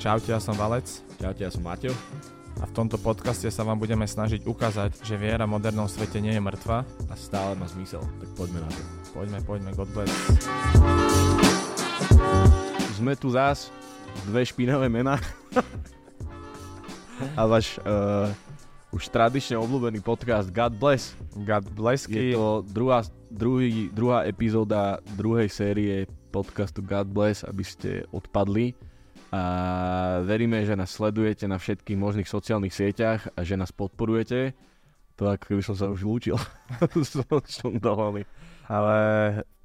Čaute, ja som Valec Čaute, ja som Maťo. a v tomto podcaste sa vám budeme snažiť ukázať, že viera v modernom svete nie je mŕtva. A stále má zmysel, tak poďme na to. Poďme, poďme, God bless. Sme tu zás, dve špinavé mená. A váš uh, už tradične obľúbený podcast God Bless. God bless. Je to druhá, druhý, druhá epizóda druhej série podcastu God Bless, aby ste odpadli. A veríme, že nás sledujete na všetkých možných sociálnych sieťach a že nás podporujete. To ako keby som sa už lúčil. som doholný. Ale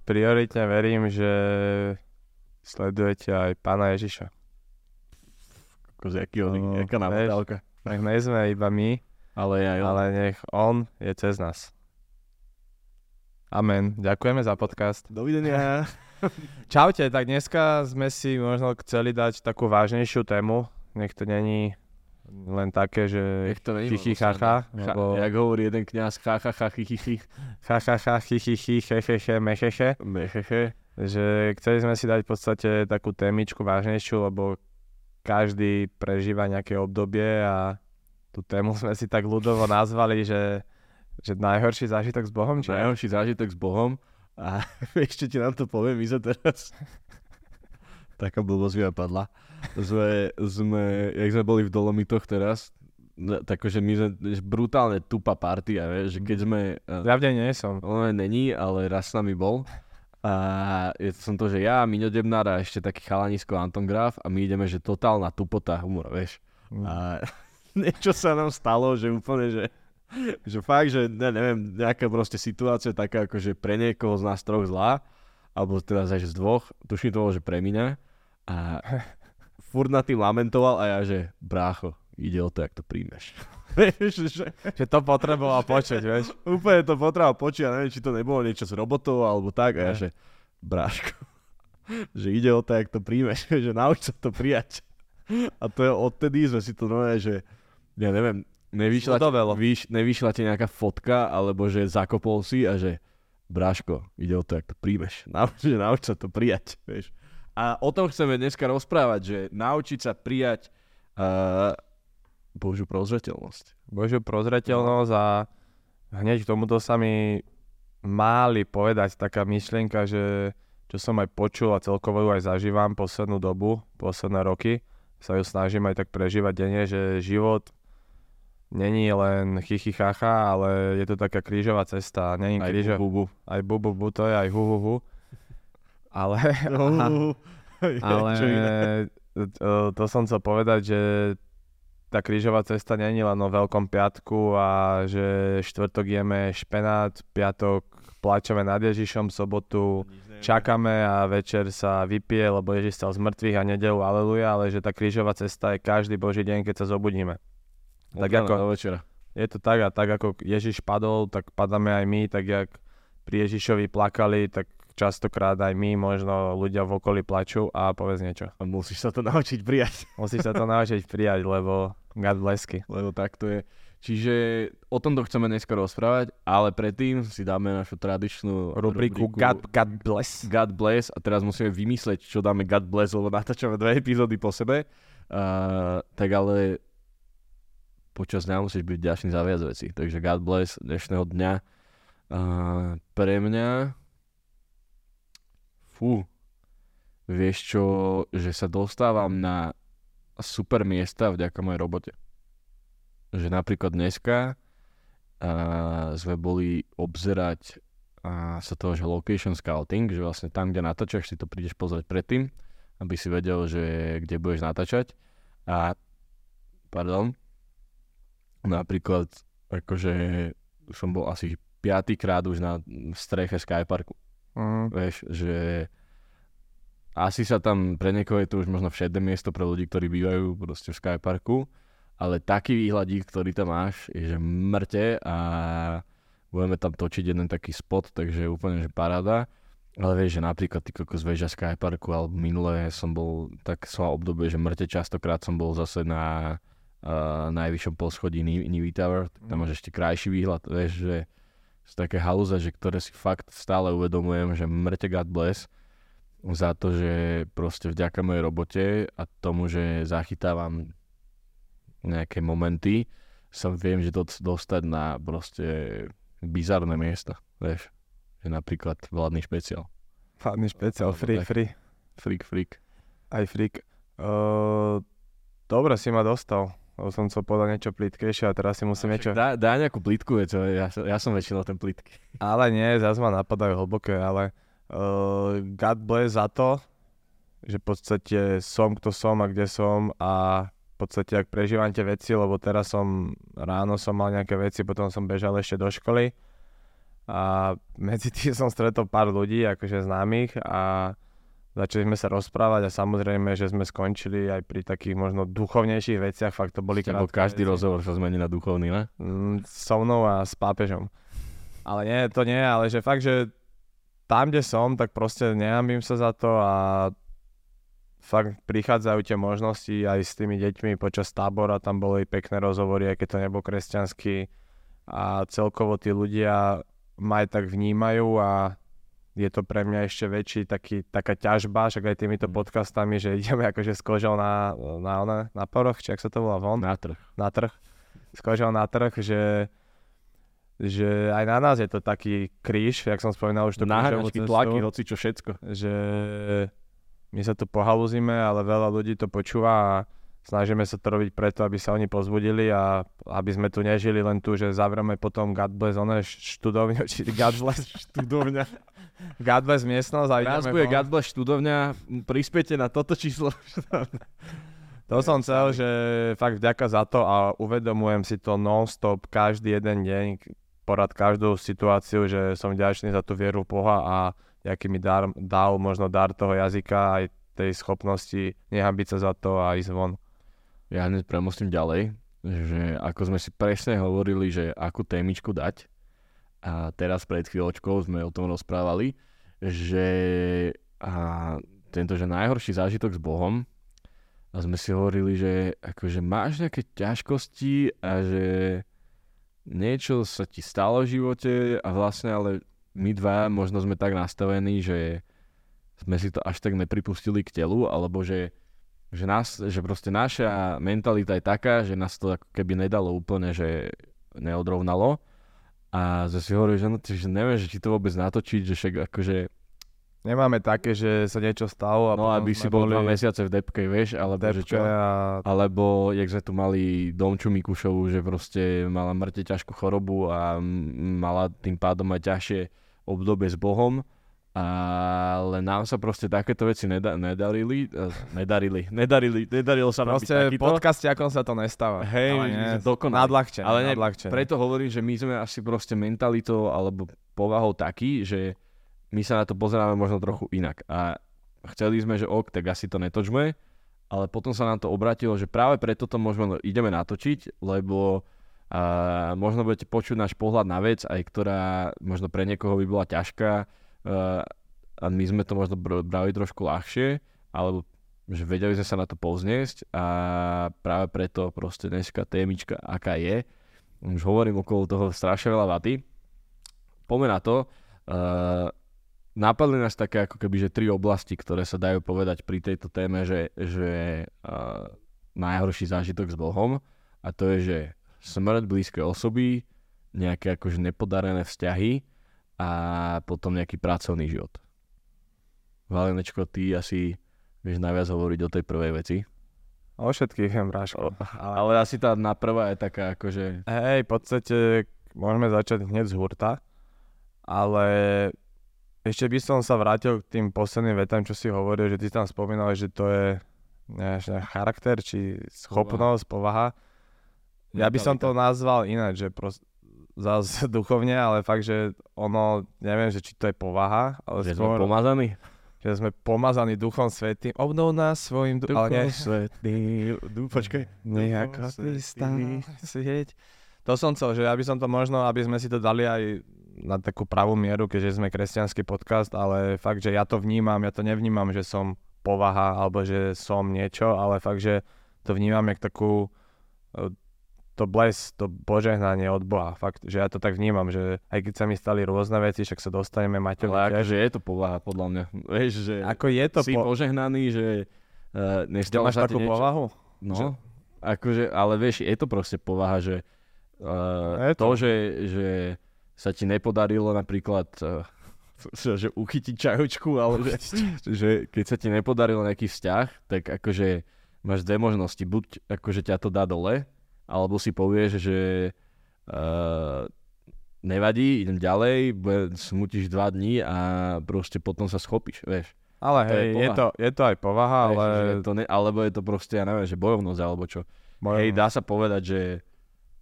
prioritne verím, že sledujete aj pána Ježiša. Ako z jakého, No, jaká vieš. návodálka. Nech nie sme iba my, Ale aj on. ale nech on je cez nás. Amen. Ďakujeme za podcast. Dovidenia. Čaute, tak dneska sme si možno chceli dať takú vážnejšiu tému. Nech to není len také, že Chichi, sranda. chacha, Cha, lebo- Jak hovorí jeden kňaz, cha, cha, cha, chi, chi, chi, cha, cha, cha, chi, chi, chi, he, he, he, me, he, he. mecheche. Že chceli sme si dať v podstate takú témičku vážnejšiu, lebo každý prežíva nejaké obdobie a tú tému sme si tak ľudovo nazvali, že, že najhorší zážitok s Bohom, či Najhorší zážitok s Bohom. A ešte ti nám to poviem, sa teraz... Taká blbosť mi napadla. Sme, sme, jak sme boli v Dolomitoch teraz, no, takže my sme brutálne tupa party, a vieš, že keď sme... eh, Javde nie som. On není, ale raz s nami bol. A je to som to, že ja, Miňo Debnár a ešte taký chalanisko Anton Graf a my ideme, že totálna tupota humor, vieš. A niečo sa nám stalo, že úplne, že, že fakt, že ne, neviem, nejaká proste situácia taká, ako že pre niekoho z nás troch zlá, alebo teda aj z dvoch, tuším to bolo, že pre mňa. A furt nad tým lamentoval a ja, že brácho, ide o to, jak to príjmeš. Vieš, že, Že to potreboval počuť, vieš. Úplne to potreboval počuť, ja neviem, či to nebolo niečo s robotou alebo tak. A ja, že bráško, že ide o to, jak to príjmeš, že nauč sa to prijať. A to je odtedy sme si to nové, že ja neviem, nevyšla, Zľudovelo. vyš, nevyšla ti nejaká fotka, alebo že zakopol si a že bráško, ide o to, jak to príjmeš. Nauč, že nauč sa to prijať, vieš. A o tom chceme dneska rozprávať, že naučiť sa prijať uh, Božiu prozreteľnosť. Božiu prozreteľnosť a hneď k tomuto sa mi máli povedať taká myšlienka, že čo som aj počul a celkovo ju aj zažívam poslednú dobu, posledné roky, sa ju snažím aj tak prežívať denne, že život není len chichy chacha, ale je to taká krížová cesta. Není Aj krížo, bu, bu, bu. aj bu, bu, to je aj hu, hu, hu. Ale, No, ale to, som chcel povedať, že tá krížová cesta není len o Veľkom piatku a že štvrtok jeme špenát, piatok plačeme nad Ježišom, sobotu čakáme a večer sa vypije, lebo Ježiš stal z mŕtvych a nedelu aleluja, ale že tá krížová cesta je každý boží deň, keď sa zobudíme. Tak Od ako- do večera. Je to tak a tak ako Ježiš padol, tak padáme aj my, tak jak pri Ježišovi plakali, tak častokrát aj my, možno ľudia v okolí plačú a povedz niečo. A musíš sa to naučiť prijať, Musíš sa to naučiť prijať, lebo God blesky. lebo tak to je. Čiže o tomto chceme dneska rozprávať, ale predtým si dáme našu tradičnú Rubriku God, God bless. God Bless a teraz musíme vymysleť, čo dáme God Bless, lebo natáčame dve epizódy po sebe. Uh, tak ale počas dňa musíš byť vďačný za viac veci. Takže God Bless dnešného dňa. Uh, pre mňa fú, vieš čo, že sa dostávam na super miesta vďaka mojej robote. Že napríklad dneska uh, sme boli obzerať a sa toho, že location scouting, že vlastne tam, kde natáčaš, si to prídeš pozrieť predtým, aby si vedel, že kde budeš natáčať. A, pardon, napríklad, akože som bol asi piatýkrát už na streche Skyparku. Mm, Vieš, že asi sa tam pre niekoho je to už možno všedné miesto pre ľudí, ktorí bývajú proste v Skyparku, ale taký výhľadík, ktorý tam máš, je že mŕte a budeme tam točiť jeden taký spot, takže úplne že paráda. Ale vieš, že napríklad ty kokos veža Skyparku, alebo minule som bol, tak mal obdobie, že mŕte častokrát som bol zase na uh, najvyššom poschodí Ni- Nivy Tower, tak tam máš ešte krajší výhľad, vieš, že sú také halúze, že ktoré si fakt stále uvedomujem, že mŕte God bless. za to, že proste vďaka mojej robote a tomu, že zachytávam nejaké momenty, sa viem, že to dostať na proste bizarné miesta, vieš. Že napríklad vládny špeciál. Vládny špeciál, free, tak. free. Freak, freak. Aj freak. Uh, dobre si ma dostal. Lebo som chcel povedať niečo plitkejšie a teraz si musím niečo... Dá, dá nejakú plitku vec, ja, ja som väčšinou ten plitky. Ale nie, zase ma napadajú hlboké, ale uh, God bless za to, že v podstate som, kto som a kde som a v podstate ak prežívam tie veci, lebo teraz som, ráno som mal nejaké veci, potom som bežal ešte do školy a medzi tým som stretol pár ľudí, akože známych a začali sme sa rozprávať a samozrejme, že sme skončili aj pri takých možno duchovnejších veciach, fakt to boli krátke každý veci. rozhovor sa zmení na duchovný, ne? Mm, so mnou a s pápežom. Ale nie, to nie, ale že fakt, že tam, kde som, tak proste neambím sa za to a fakt prichádzajú tie možnosti aj s tými deťmi počas tábora, tam boli pekné rozhovory, aj keď to nebol kresťanský a celkovo tí ľudia ma aj tak vnímajú a je to pre mňa ešte väčší taký, taká ťažba, však aj týmito Mm. podcastami, že ideme akože s kožou na, na, na, na poroch, či ak sa to volá von Na trh. na trh, s kožou na trh, že, že aj na nás je to taký kríž, jak som spomínal už krížovú Naháňačky, cestu, tlaky, hoci čo všetko. že my sa tu pohalúzime, ale veľa ľudí to počúva a snažíme sa to robiť preto, aby sa oni pozbudili a aby sme tu nežili len tu, že zavreme potom God bless one študovňu, či God bless Študovňa. God bless miestnosť a Raz bude. God bless študovňa, prispiete na toto číslo. To som chcel, že fakt vďaka za to a uvedomujem si to non-stop každý jeden deň, porad každú situáciu, že som vďačný za tú vieru Boha a aký mi dar, dal možno dar toho jazyka aj tej schopnosti nehambiť sa za to a ísť von. Ja hneď premostím ďalej, že ako sme si presne hovorili, že akú témičku dať, a teraz pred chvíľočkou sme o tom rozprávali, že a tento, že najhorší zážitok s Bohom, a sme si hovorili, že akože máš nejaké ťažkosti a že niečo sa ti stalo v živote a vlastne ale my dva možno sme tak nastavení, že sme si to až tak nepripustili k telu, alebo že, že, nás, že proste naša mentalita je taká, že nás to ako keby nedalo úplne, že neodrovnalo. A sme si hovorili, že, no, že neviem, že či to vôbec natočiť, že však akože, Nemáme také, že sa niečo stalo a no aby si bol boli dva mesiace v depke, vieš, alebo že depke čo. a Alebo, jak sme tu mali Domču Mikušovu, že proste mala mŕte ťažkú chorobu a mala tým pádom aj ťažšie obdobie s Bohom. Ale nám sa proste takéto veci neda- nedarili, eh, nedarili, nedarili, nedarilo sa nám byť proste takýto. podcaste ako sa to nestáva. Hej, Ale nie, dokonali. nadľahčené, Ale ne. Preto hovorím, že my sme asi proste mentalitou alebo povahou takí, že my sa na to pozeráme možno trochu inak. A chceli sme, že ok, tak asi to netočme, ale potom sa nám to obratilo, že práve preto to môžeme, ideme natočiť, lebo a možno budete počuť náš pohľad na vec, aj ktorá možno pre niekoho by bola ťažká a, a my sme to možno br- brali trošku ľahšie, alebo že vedeli sme sa na to povzniesť a práve preto proste dneska témička aká je. Už hovorím okolo toho strašne veľa vaty. Poďme na to. Uh, napadli nás také ako keby, že tri oblasti, ktoré sa dajú povedať pri tejto téme, že, že uh, najhorší zážitok s Bohom a to je, že smrť blízkej osoby, nejaké akože nepodarené vzťahy a potom nejaký pracovný život. Valenečko, ty asi vieš najviac hovoriť o tej prvej veci. O všetkých viem, Bráško. Ale, asi tá na prvá je taká akože... Hej, v podstate môžeme začať hneď z hurta, ale ešte by som sa vrátil k tým posledným vetám, čo si hovoril, že ty tam spomínal, že to je neviem, charakter, či schopnosť, povaha. Ja by som to nazval ináč, že prost, zase duchovne, ale fakt, že ono, neviem, že či to je povaha, ale Že sme skôr, pomazaní? že sme pomazaní duchom svetým, obnov nás svojim duchom, ale nie, svetý, du, počkaj. nejako ty svieť. To som chcel, že aby som to možno, aby sme si to dali aj na takú pravú mieru, keďže sme kresťanský podcast, ale fakt, že ja to vnímam, ja to nevnímam, že som povaha alebo že som niečo, ale fakt, že to vnímam jak takú e, to bles, to požehnanie od Boha. Fakt, že ja to tak vnímam, že aj keď sa mi stali rôzne veci, však sa dostaneme Maťovi Ale tiež. akože je to povaha, podľa mňa. Vieš, že Ako je to si po... požehnaný, že uh, Že nestalo máš takú niečo. povahu? No, Že- akože, ale vieš, je to proste povaha, že uh, Je to, to. že, že sa ti nepodarilo napríklad uh, že, že uchytiť čajočku, ale že, že keď sa ti nepodarilo nejaký vzťah, tak akože máš dve možnosti. Buď akože ťa to dá dole, alebo si povieš, že uh, nevadí, idem ďalej, smutíš dva dní a proste potom sa schopíš, vieš. Ale To je hej, je, povaha. to, je to aj povaha, Vieš, ale... to ne, alebo je to proste, ja neviem, že bojovnosť, alebo čo. Moje- Hej, dá sa povedať, že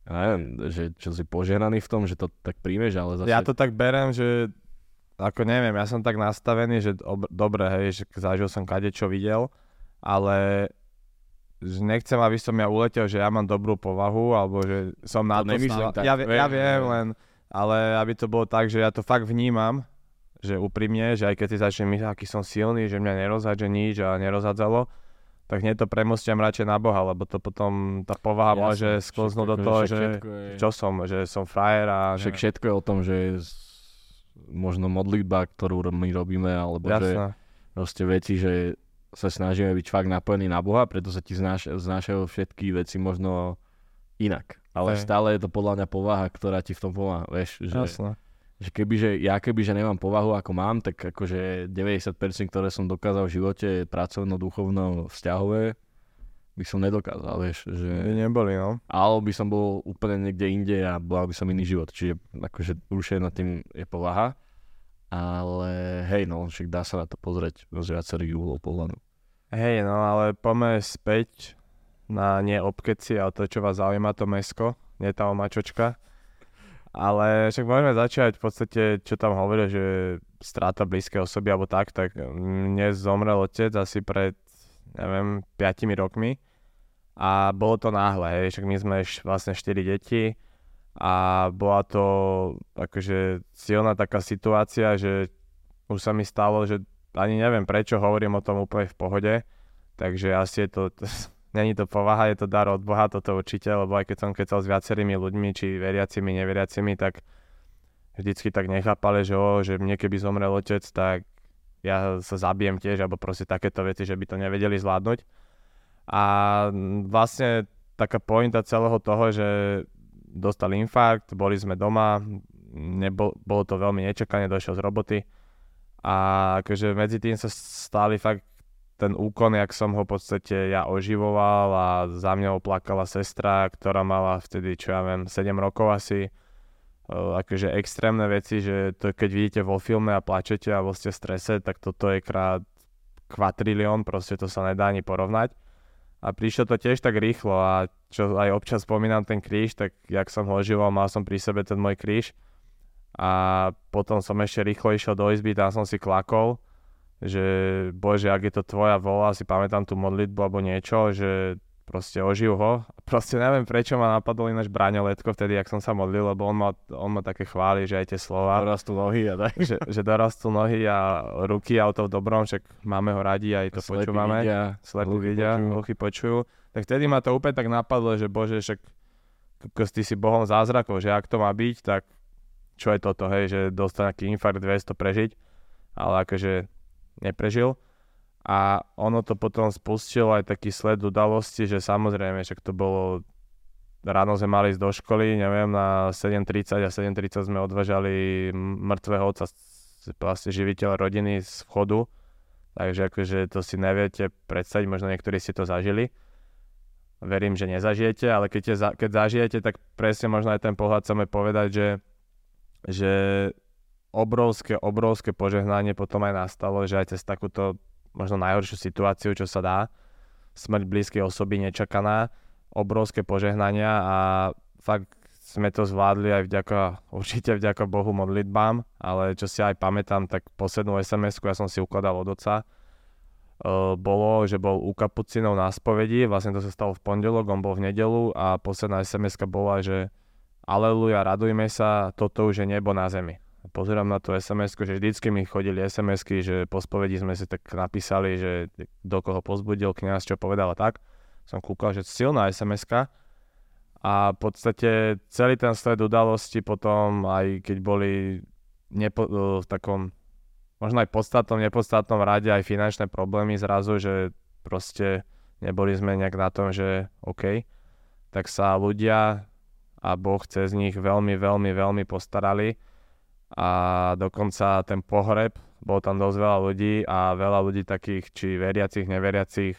ja neviem, že čo si požehnaný v tom, že to tak príjmeš, ale zase... Ja to tak berem, že ako neviem, ja som tak nastavený, že ob- dobre, hej, že zažil som kade čo videl, ale že nechcem, aby som ja uletel, že ja mám dobrú povahu, alebo že som na To tak, ja, ja viem, len, ale aby to bolo tak, že ja to fakt vnímam, že úprimne, že aj keď si začnem myslieť, aký som silný, že mňa nerozhádže nič a nerozhádzalo, tak hneď to premostiam radšej na Boha, lebo to potom tá povaha Jasné, môže sklznúť do toho, že je- čo som, že som frajer a Však neviem. všetko je o tom, že je možno modlitba, ktorú my robíme, alebo že Jasné. proste veci, že sa snažíme byť fakt napojení na Boha, preto sa ti znáš, znášajú všetky veci možno inak. Ale Hej. stále je to podľa mňa povaha, ktorá ti v tom pomáha, vieš, že, Jasné. že keby, že ja keby, že nemám povahu ako mám, tak akože 90% ktoré som dokázal v živote pracovno, duchovno, vzťahové, by som nedokázal, vieš, že... By neboli, no. Alebo by som bol úplne niekde inde a bol by som iný život. Čiže akože určite nad tým je povaha. Ale hej, no, však dá sa na to pozrieť z viacerých uhlov pohľadu. Hej, no ale poďme späť na nie obkeci, ale to, čo vás zaujíma, to mesko, nie tá omačočka. Ale však môžeme začať v podstate, čo tam hovorí, že strata blízkej osoby alebo tak, tak mne zomrel otec asi pred, neviem, 5 rokmi a bolo to náhle, hej, však my sme vlastne 4 deti a bola to akože silná taká situácia, že už sa mi stalo, že ani neviem prečo, hovorím o tom úplne v pohode, takže asi je to, není to povaha, je to dar od Boha, toto určite, lebo aj keď som kecal s viacerými ľuďmi, či veriacimi, neveriacimi, tak vždycky tak nechápali, že, o, že mne keby zomrel otec, tak ja sa zabijem tiež, alebo proste takéto veci, že by to nevedeli zvládnuť. A vlastne taká pointa celého toho, že dostal infarkt, boli sme doma, nebol, bolo to veľmi nečakane, došiel z roboty a akože medzi tým sa stáli fakt ten úkon, jak som ho v podstate ja oživoval a za mňa plakala sestra, ktorá mala vtedy, čo ja viem, 7 rokov asi. Uh, akože extrémne veci, že to keď vidíte vo filme a plačete a ste v strese, tak toto je krát kvatrilión, proste to sa nedá ani porovnať. A prišlo to tiež tak rýchlo a čo aj občas spomínam ten kríž, tak jak som ho oživoval, mal som pri sebe ten môj kríž. A potom som ešte rýchlo išiel do izby, tam som si klakol, že bože, ak je to tvoja vola, si pamätám tú modlitbu alebo niečo, že proste oživ ho. Proste neviem, prečo ma napadol ináč Braňo Letko vtedy, ak som sa modlil, lebo on má, on má také chvály, že aj tie slova, Dorastú nohy a tak. že, že dorastú nohy a ruky a to v dobrom, však máme ho radi, aj to Slepí počúvame vidia, slepí vidia, hluchy počujú. Tak vtedy ma to úplne tak napadlo, že bože, však ty si bohom zázrakov, že ak to má byť, tak čo je toto, hej, že dostal nejaký infarkt, 200 prežiť, ale akože neprežil. A ono to potom spustilo aj taký sled udalosti, že samozrejme, však to bolo ráno sme mali ísť do školy, neviem, na 7.30 a 7.30 sme odvážali mŕtvého otca, vlastne živiteľ rodiny z vchodu. Takže akože to si neviete predstaviť, možno niektorí ste to zažili. Verím, že nezažijete, ale keď, je, keď zažijete, tak presne možno aj ten pohľad chceme povedať, že, že obrovské, obrovské požehnanie potom aj nastalo, že aj cez takúto možno najhoršiu situáciu, čo sa dá, smrť blízkej osoby nečakaná, obrovské požehnania a fakt sme to zvládli aj vďaka, určite vďaka Bohu modlitbám, ale čo si aj pamätám, tak poslednú sms ja som si ukladal od oca, bolo, že bol u kapucinov na spovedi, vlastne to sa stalo v pondelok, on bol v nedelu a posledná sms bola, že aleluja, radujme sa, toto už je nebo na zemi. Pozerám na tú sms že vždycky mi chodili sms že po spovedi sme si tak napísali, že do koho pozbudil kňaz, čo povedal a tak. Som kúkal, že silná sms a v podstate celý ten sled udalosti potom, aj keď boli nepo, v takom možno aj podstatnom, nepodstatnom rade aj finančné problémy zrazu, že proste neboli sme nejak na tom, že OK, tak sa ľudia a Boh cez nich veľmi, veľmi, veľmi postarali a dokonca ten pohreb, bol tam dosť veľa ľudí a veľa ľudí takých, či veriacich, neveriacich,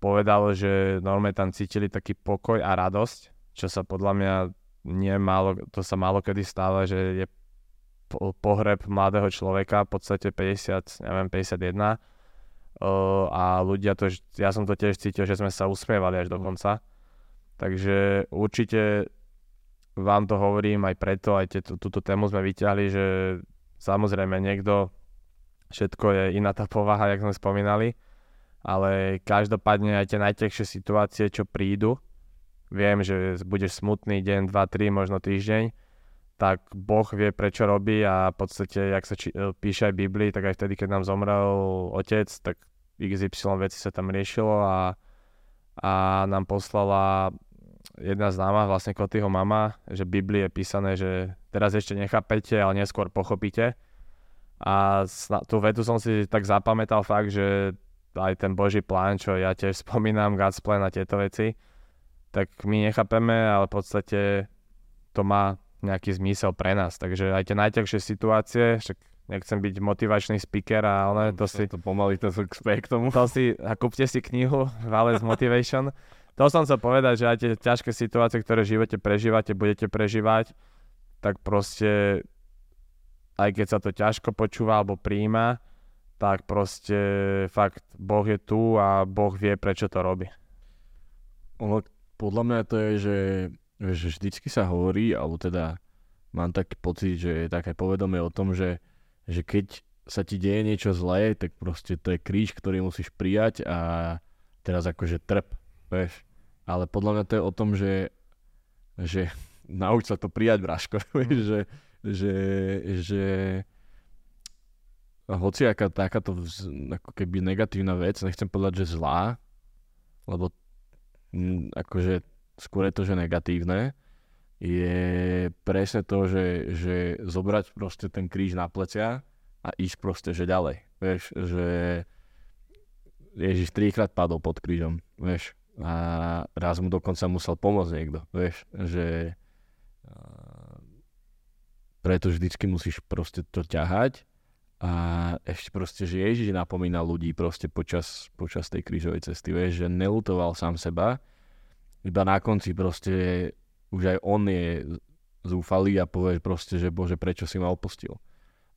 povedalo, že normálne tam cítili taký pokoj a radosť, čo sa podľa mňa nie málo, to sa málo kedy stáva, že je pohreb mladého človeka, v podstate 50, neviem, 51 uh, a ľudia to, ja som to tiež cítil, že sme sa usmievali až do konca. Takže určite vám to hovorím aj preto, aj tieto, túto tému sme vyťahli, že samozrejme niekto, všetko je iná tá povaha, jak sme spomínali, ale každopádne aj tie najťažšie situácie, čo prídu, viem, že budeš smutný deň, 2, 3, možno týždeň, tak Boh vie, prečo robí a v podstate, jak sa či, e, píše aj v Biblii, tak aj vtedy, keď nám zomrel otec, tak XY veci sa tam riešilo a, a nám poslala jedna známa, vlastne Kotyho mama, že Biblii je písané, že teraz ešte nechápete, ale neskôr pochopíte. A tú vetu som si tak zapamätal fakt, že aj ten Boží plán, čo ja tiež spomínam, God's plan a tieto veci, tak my nechápeme, ale v podstate to má nejaký zmysel pre nás. Takže aj tie najťažšie situácie, však nechcem byť motivačný speaker a ono, to si... To pomaly to k tomu. To si, a kúpte si knihu Vales Motivation. To som chcel povedať, že aj tie ťažké situácie, ktoré v živote prežívate, budete prežívať, tak proste aj keď sa to ťažko počúva alebo príjma, tak proste fakt Boh je tu a Boh vie, prečo to robí. Ono, podľa mňa to je, že že vždycky sa hovorí, alebo teda mám taký pocit, že je také povedomie o tom, že, že keď sa ti deje niečo zlé, tak proste to je kríž, ktorý musíš prijať a teraz akože trp, vieš. Ale podľa mňa to je o tom, že, že nauč sa to prijať, Braško, vieš, že, že, že hoci aká takáto ako keby negatívna vec, nechcem povedať, že zlá, lebo m, akože skôr je to, že negatívne, je presne to, že, že zobrať proste ten kríž na plecia a ísť proste, že ďalej. Vieš, že Ježiš trikrát padol pod krížom, vieš, a raz mu dokonca musel pomôcť niekto, vieš, že preto vždycky musíš proste to ťahať a ešte proste, že Ježiš napomína ľudí proste počas, počas tej krížovej cesty, vieš, že nelutoval sám seba, iba na konci proste už aj on je zúfalý a povie proste, že bože, prečo si ma opustil.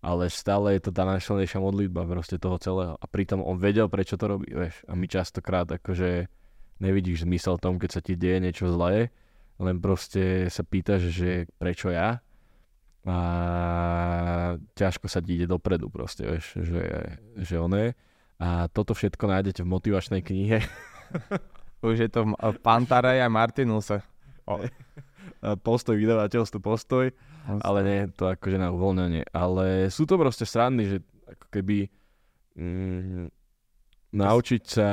Ale stále je to tá najsilnejšia modlitba proste toho celého. A pritom on vedel, prečo to robí, vieš. A my častokrát akože nevidíš zmysel tom, keď sa ti deje niečo zlé, len proste sa pýtaš, že prečo ja a ťažko sa ti ide dopredu proste, vieš, že, že on je. A toto všetko nájdete v motivačnej knihe. Už je to v Pantarej a Martinuse. O. Postoj, vydavateľstvo postoj, ale nie to akože na uvoľnenie. Ale sú to proste srandy, že ako keby mm, naučiť sa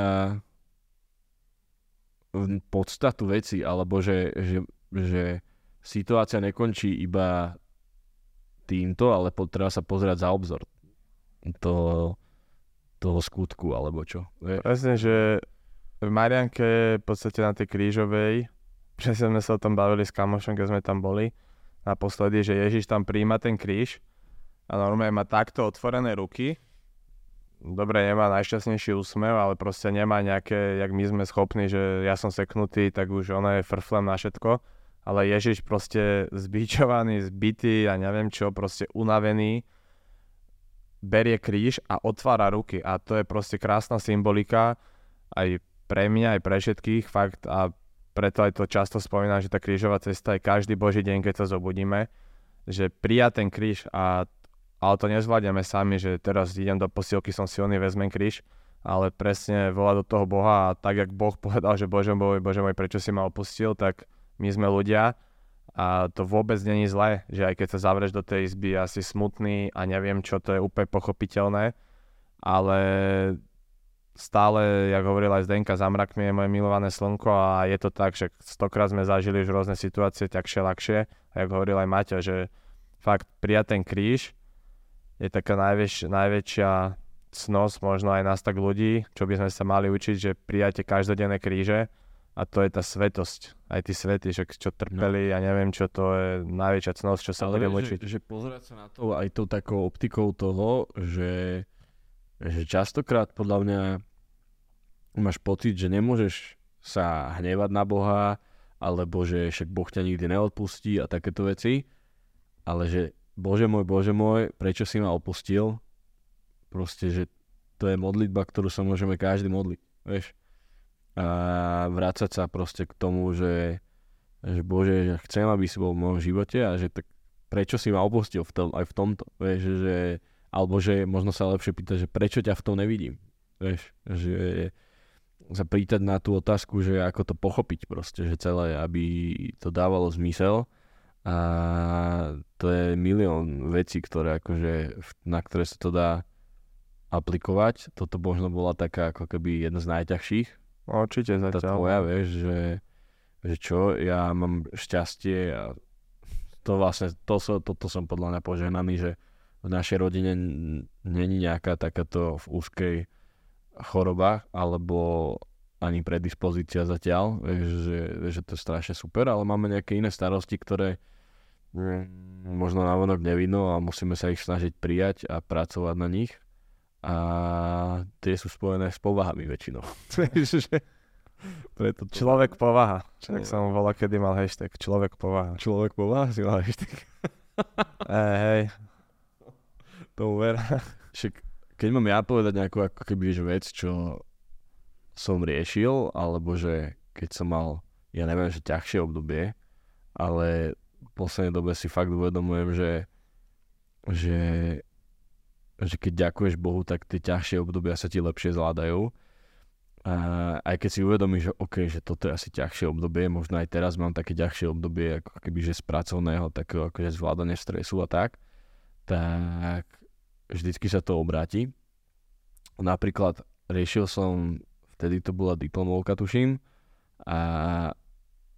podstatu veci, alebo že, že, že situácia nekončí iba týmto, ale treba sa pozerať za obzor toho, toho skutku, alebo čo. Presne, že v Marianke, v podstate na tej krížovej, presne sme sa o tom bavili s kamošom, keď sme tam boli, naposledy, že Ježiš tam príjma ten kríž a normálne má takto otvorené ruky. Dobre, nemá najšťastnejší úsmev, ale proste nemá nejaké, jak my sme schopní, že ja som seknutý, tak už ona je frflem na všetko. Ale Ježiš proste zbičovaný, zbytý a neviem čo, proste unavený, berie kríž a otvára ruky. A to je proste krásna symbolika aj pre mňa aj pre všetkých fakt a preto aj to často spomínam, že tá krížová cesta je každý boží deň, keď sa zobudíme, že prijať ten kríž a ale to nezvládneme sami, že teraz idem do posilky, som silný, vezmem kríž, ale presne volať do toho Boha a tak, jak Boh povedal, že Bože môj, Bože môj, prečo si ma opustil, tak my sme ľudia. A to vôbec není zlé, že aj keď sa zavrieš do tej izby, asi smutný a neviem čo, to je úplne pochopiteľné, ale stále, jak hovoril aj Zdenka, za mrakmi je moje milované slnko a je to tak, že stokrát sme zažili už rôzne situácie, ťažšie, ľahšie. A jak hovoril aj Maťo, že fakt prijať ten kríž je taká najväč, najväčšia cnosť možno aj nás tak ľudí, čo by sme sa mali učiť, že prijate každodenné kríže a to je tá svetosť. Aj tí svety, že čo trpeli, no. ja neviem čo, to je najväčšia cnosť, čo sa Ale budem učiť. že, že pozerať sa na to aj tou takou optikou toho, že, že častokrát podľa mňa máš pocit, že nemôžeš sa hnevať na Boha, alebo že však Boh ťa nikdy neodpustí a takéto veci, ale že Bože môj, Bože môj, prečo si ma opustil? Proste, že to je modlitba, ktorú sa môžeme každý modliť, vieš. A vrácať sa proste k tomu, že, že Bože, že chcem, aby si bol v mojom živote a že tak prečo si ma opustil v tom, aj v tomto, vieš, že, alebo že možno sa lepšie pýtať, že prečo ťa v tom nevidím, vieš, že sa prítať na tú otázku, že ako to pochopiť proste, že celé, aby to dávalo zmysel a to je milión vecí, ktoré akože, na ktoré sa to dá aplikovať. Toto možno bola taká ako keby jedna z najťažších. No, určite Tá zatiaľ. tvoja, vieš, že, že čo, ja mám šťastie a to vlastne, to som, toto som podľa mňa požehnaný, že v našej rodine není nejaká takáto v úzkej choroba alebo ani predispozícia zatiaľ, vieš, že, že to je strašne super, ale máme nejaké iné starosti, ktoré možno navonok nevidno a musíme sa ich snažiť prijať a pracovať na nich a tie sú spojené s povahami väčšinou. Preto to... Človek povaha. Človek. som volal, kedy mal hashtag Človek povaha. Človek povaha si mal ešte Ej, hej. tomu ver. Však keď mám ja povedať nejakú ako keby že vec, čo som riešil, alebo že keď som mal, ja neviem, že ťažšie obdobie, ale v poslednej dobe si fakt uvedomujem, že, že, že keď ďakuješ Bohu, tak tie ťažšie obdobia sa ti lepšie zvládajú. A aj keď si uvedomíš, že OK, že toto je asi ťažšie obdobie, možno aj teraz mám také ťažšie obdobie, ako keby že z pracovného, takého akože zvládania stresu a tak, tak vždycky sa to obráti. Napríklad riešil som, vtedy to bola diplomovka, tuším, a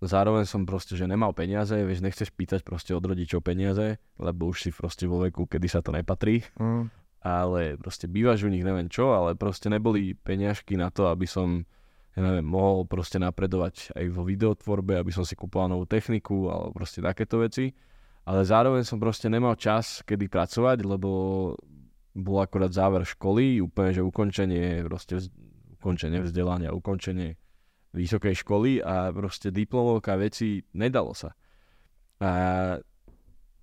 zároveň som proste, že nemal peniaze, vieš, nechceš pýtať proste od rodičov peniaze, lebo už si proste vo veku, kedy sa to nepatrí, Mm. ale proste bývaš u nich neviem čo, ale proste neboli peniažky na to, aby som ja neviem, mohol proste napredovať aj vo videotvorbe, aby som si kúpoval novú techniku alebo proste takéto veci. Ale zároveň som proste nemal čas, kedy pracovať, lebo bol akorát záver školy, úplne, že ukončenie, proste vz- ukončenie vzdelania, ukončenie vysokej školy a proste diplomovka veci nedalo sa. A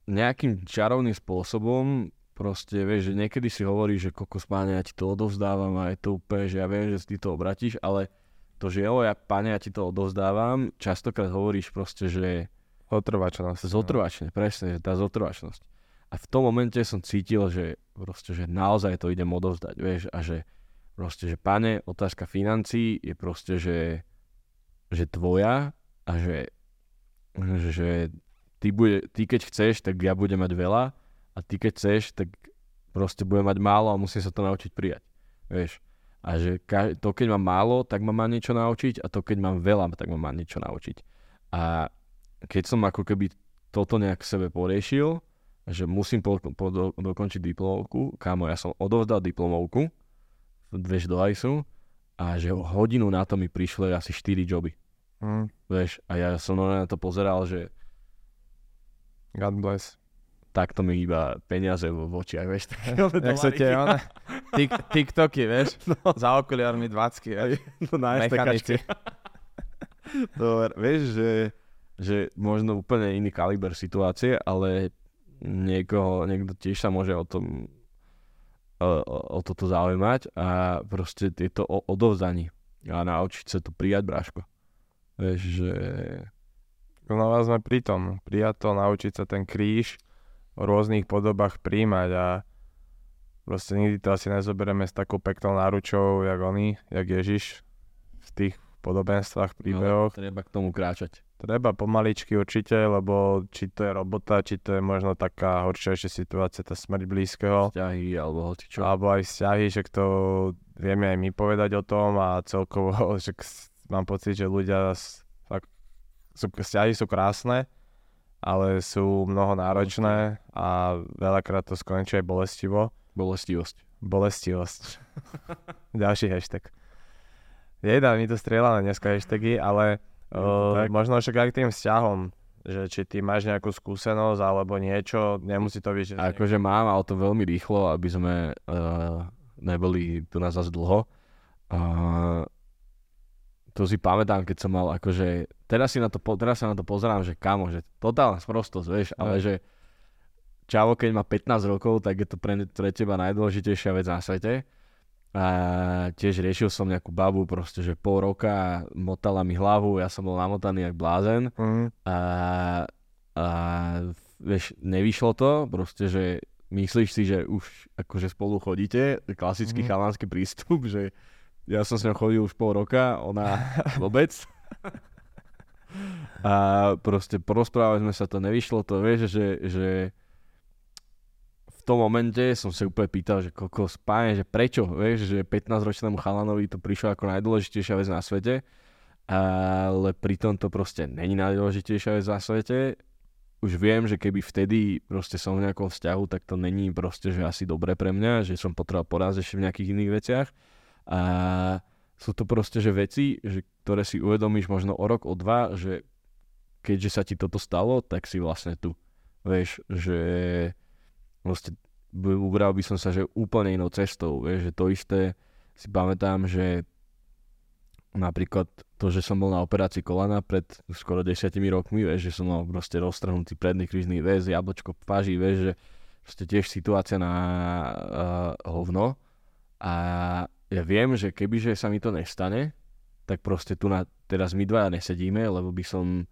nejakým čarovným spôsobom proste, vieš, že niekedy si hovoríš, že kokos páne, ja ti to odovzdávam a je to úplne, že ja viem, že si ty to obratíš, ale to, že jo, ja páne, ja ti to odovzdávam, častokrát hovoríš proste, že Otrvačnosť. zotrvačne, presne, že tá zotrvačnosť. A v tom momente som cítil, že proste, že naozaj to idem odovzdať, vieš, a že proste, že pane, otázka financií je proste, že, že tvoja a že, že ty, bude, ty keď chceš, tak ja budem mať veľa a ty keď chceš, tak proste budem mať málo a musím sa to naučiť prijať, vieš. A že to, keď mám málo, tak ma má niečo naučiť a to, keď mám veľa, tak ma má niečo naučiť. A keď som ako keby toto nejak sebe poriešil, že musím po, po, do, dokončiť diplomovku, kámo, ja som odovzdal diplomovku, vieš, do ISU, a že hodinu na to mi prišli asi 4 joby, Mm. vieš, a ja som na to pozeral, že God bless. takto mi iba peniaze v očiach, vieš. Jak sa tie ona? Tik, TikToky, vieš? No. Za okuliarmi 20, vieš? no, na Mechanici. To, vieš, že, že možno úplne iný kaliber situácie, ale niekoho, niekto tiež sa môže o tom o, o, toto zaujímať a proste je to o odovzdaní a naučiť sa to prijať, bráško. Vieš, že Znova sme pri tom. Prijať to, naučiť sa ten kríž v rôznych podobách príjmať a proste nikdy to asi nezoberieme s takou peknou náručou, jak oni, jak Ježiš v tých podobenstvách, príbehoch. no, treba k tomu kráčať. Treba pomaličky určite, lebo či to je robota, či to je možno taká horšejšia situácia, tá smrť blízkeho, Vzťahy alebo hoci čo. alebo aj vzťahy, že to vieme aj my povedať o tom a celkovo, že mám pocit, že ľudia fakt, sú, vzťahy sú krásne, ale sú mnoho náročné a veľakrát to skončí aj bolestivo. Bolestivosť. Bolestivosť. Ďalší hashtag. Jeda, mi to strieľa na dneska hashtagy, ale uh, možno však aj k tým vzťahom, že či ty máš nejakú skúsenosť alebo niečo, nemusí to byť. Že akože mám, ale to veľmi rýchlo, aby sme uh, neboli tu nás zase dlho. Uh, to si pamätám, keď som mal akože, teraz, si na to, teraz sa na to pozerám, že kamo, že totálna sprostosť, vieš, ale že Čavo, keď má 15 rokov, tak je to pre, pre teba najdôležitejšia vec na svete. A tiež riešil som nejakú babu, proste, že pol roka motala mi hlavu, ja som bol namotaný jak blázen. Mm. A, a vieš, nevyšlo to, proste, že myslíš si, že už akože spolu chodíte, klasický mm. chalanský prístup, že ja som s ňou chodil už pol roka, ona vôbec. A proste porozprávali sme sa, to nevyšlo, to vieš, že, že v tom momente som sa úplne pýtal, že koľko spáne, že prečo, vieš, že 15-ročnému chalanovi to prišlo ako najdôležitejšia vec na svete, ale pritom to proste není najdôležitejšia vec na svete. Už viem, že keby vtedy proste som v nejakom vzťahu, tak to není proste, že asi dobre pre mňa, že som potreboval porazť ešte v nejakých iných veciach. A sú to proste, že veci, že, ktoré si uvedomíš možno o rok, o dva, že keďže sa ti toto stalo, tak si vlastne tu. Vieš, že vlastne ubral by som sa, že úplne inou cestou. Vieš, že to isté si pamätám, že napríklad to, že som bol na operácii kolana pred skoro desiatimi rokmi, vieš, že som mal proste roztrhnutý predný krížný väz, jablčko v paži, vieš, že proste tiež situácia na uh, hovno. A ja viem, že kebyže sa mi to nestane, tak proste tu na, teraz my dvaja nesedíme, lebo by som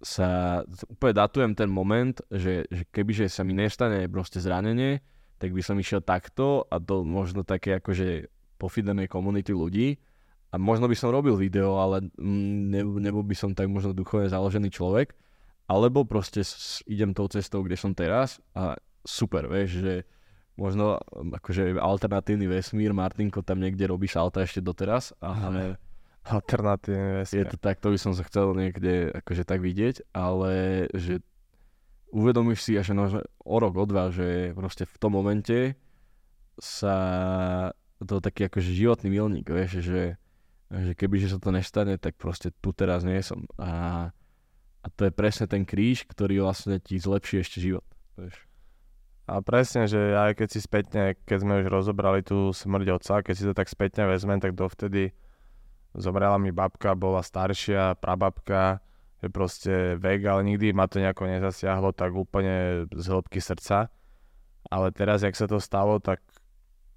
sa, úplne datujem ten moment, že, že kebyže sa mi nestane proste zranenie, tak by som išiel takto a to možno také akože pofidenej komunity ľudí. A možno by som robil video, ale ne, nebol by som tak možno duchovne založený človek, alebo proste idem tou cestou, kde som teraz a super, vieš, že možno um, akože alternatívny vesmír, Martinko tam niekde robí salta ešte doteraz, ale alternatívny vesmír. Je to tak, to by som sa chcel niekde akože tak vidieť, ale že uvedomíš si až no, o rok, o dva, že proste v tom momente sa to taký akože životný milník, vieš, že, že keby že sa to nestane, tak proste tu teraz nie som. A, a to je presne ten kríž, ktorý vlastne ti zlepší ešte život. Vieš. A presne, že aj keď si spätne, keď sme už rozobrali tú smrť otca, keď si to tak spätne vezmem, tak dovtedy zomrela mi babka, bola staršia, prababka, že proste vek, ale nikdy ma to nejako nezasiahlo tak úplne z hĺbky srdca. Ale teraz, jak sa to stalo, tak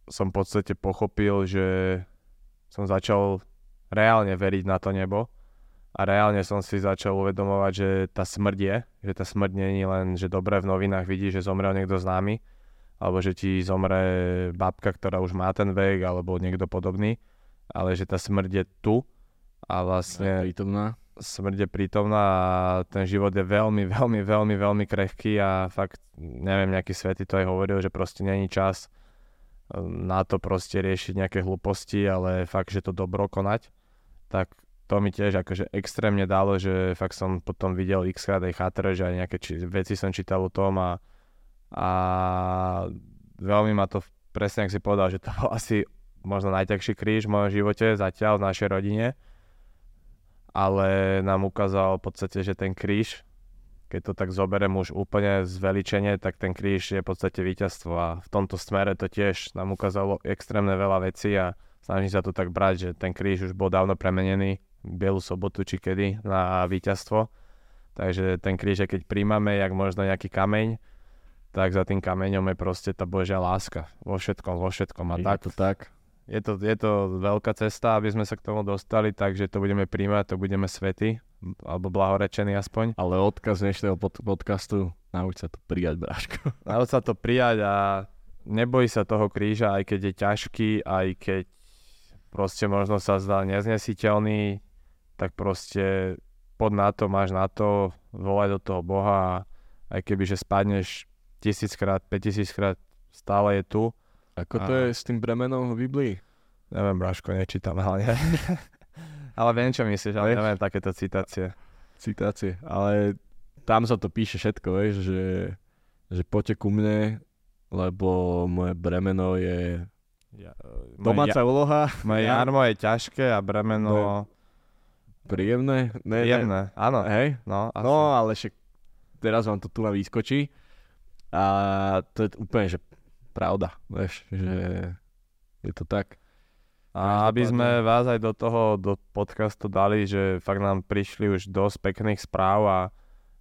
som v podstate pochopil, že som začal reálne veriť na to nebo a reálne som si začal uvedomovať, že tá smrť je, že tá smrť nie je len, že dobre v novinách vidí, že zomrel niekto známy, alebo že ti zomre babka, ktorá už má ten vek, alebo niekto podobný, ale že tá smrť je tu a vlastne... Prítomná. Smrť je prítomná a ten život je veľmi, veľmi, veľmi, veľmi krehký a fakt, neviem, nejaký svety to aj hovoril, že proste není čas um, na to proste riešiť nejaké hlúposti, ale fakt, že to dobro konať, tak to mi tiež akože extrémne dalo, že fakt som potom videl x krát aj chatter, že aj nejaké či, veci som čítal o tom a, a veľmi ma to presne, ak si povedal, že to bol asi možno najťažší kríž v mojom živote zatiaľ v našej rodine, ale nám ukázal v podstate, že ten kríž, keď to tak zoberiem už úplne zveličenie, tak ten kríž je v podstate víťazstvo a v tomto smere to tiež nám ukázalo extrémne veľa vecí a snažím sa to tak brať, že ten kríž už bol dávno premenený Bielu sobotu či kedy na víťazstvo. Takže ten kríž, keď príjmame, jak možno nejaký kameň, tak za tým kameňom je proste tá Božia láska. Vo všetkom, vo všetkom. A je tak, to tak. Je to, je to veľká cesta, aby sme sa k tomu dostali, takže to budeme príjmať, to budeme svety, alebo blahorečení aspoň. Ale odkaz dnešného pod, podcastu, nauč sa to prijať, Bráško. Nauč sa to prijať a neboj sa toho kríža, aj keď je ťažký, aj keď proste možno sa zdá neznesiteľný, tak proste pod na to, máš na to, volaj do toho Boha a aj keby, že spadneš tisíckrát, 5000 krát, stále je tu. Ako to a... je s tým bremenom v Biblii? Neviem, Braško, nečítam hlavne. ale viem, čo myslíš, ale neviem takéto citácie. Citácie, ale tam sa to píše všetko, vieš, že, že poďte ku mne, lebo moje bremeno je Ja, domáca úloha. Moje Ja- jarmo je ťažké a bremeno Príjemné? Ne, príjemné. Áno, Ne, hej? no, asi. No, ale však teraz vám to tu na vyskočí. A to je úplne, že pravda, vieš, že je to tak. A aby sme vás aj do toho, do podcastu dali, že fakt nám prišli už dosť pekných správ a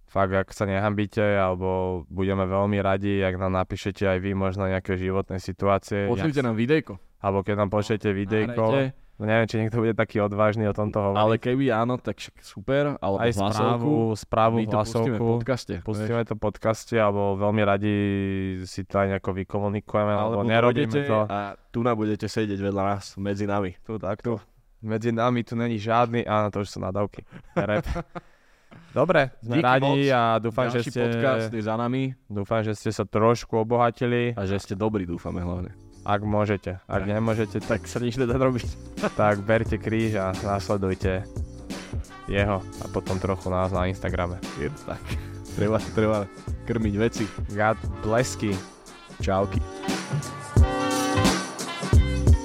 fakt, ak sa nehambíte, alebo budeme veľmi radi, ak nám napíšete aj vy možno nejaké životné situácie. Pošlite nám videjko. Alebo keď nám pošlete videjko. Nahrajte. No neviem, či niekto bude taký odvážny o tomto hovoriť. Ale keby áno, tak však super. Alebo aj správu, správu, my to pustíme v podcaste. Pustíme to v podcaste, alebo veľmi radi si to aj nejako vykomunikujeme, alebo, alebo nerobíme to. A tu na budete sedieť vedľa nás, medzi nami. Tu takto. Medzi nami tu není žiadny, áno, to už sú nadávky. Rap. Dobre, sme Díky radi moc. a dúfam, že Ďalší ste, podcast je za nami dúfam, že ste sa trošku obohatili, a že ste dobrí, dúfame hlavne. Ak môžete. Ak nemôžete, tak, sa nič nedá robiť. tak berte kríž a následujte jeho a potom trochu nás na Instagrame. Je to tak. Treba, treba krmiť veci. God blesky. Čauky.